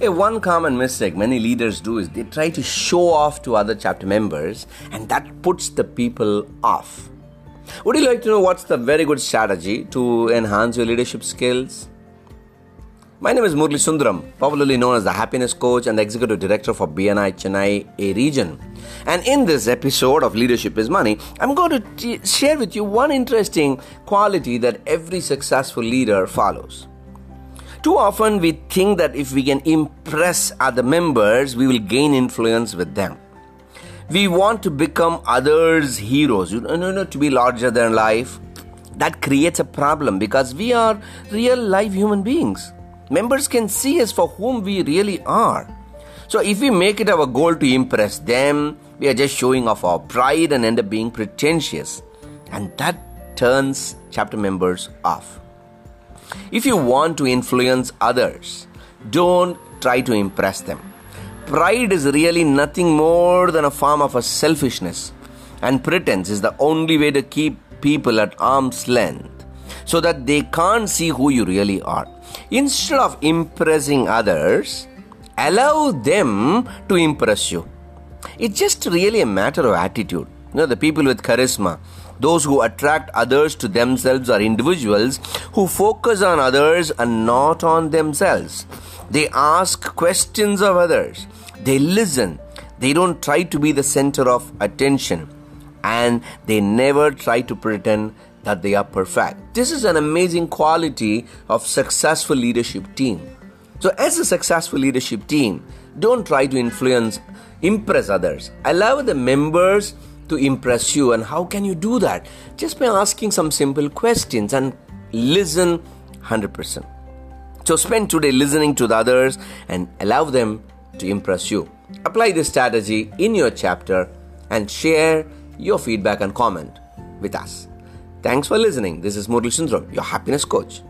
A one common mistake many leaders do is they try to show off to other chapter members, and that puts the people off. Would you like to know what's the very good strategy to enhance your leadership skills? My name is Murli Sundaram, popularly known as the Happiness Coach and the Executive Director for BNI Chennai A region. And in this episode of Leadership is Money, I'm going to t- share with you one interesting quality that every successful leader follows. Too often we think that if we can impress other members, we will gain influence with them. We want to become others' heroes, you know, to be larger than life. That creates a problem because we are real live human beings members can see us for whom we really are. So, if we make it our goal to impress them, we are just showing off our pride and end up being pretentious. And that turns chapter members off. If you want to influence others, don't try to impress them. Pride is really nothing more than a form of a selfishness, and pretense is the only way to keep people at arm's length so that they can't see who you really are. Instead of impressing others, allow them to impress you. It's just really a matter of attitude. You know, the people with charisma, those who attract others to themselves are individuals who focus on others and not on themselves. They ask questions of others. They listen. They don't try to be the center of attention. And they never try to pretend that they are perfect. This is an amazing quality of successful leadership team. So as a successful leadership team, don't try to influence impress others. Allow the members to impress you and how can you do that? Just by asking some simple questions and listen 100%. So spend today listening to the others and allow them to impress you. Apply this strategy in your chapter and share your feedback and comment with us. Thanks for listening. This is Murli Sundaram, your happiness coach.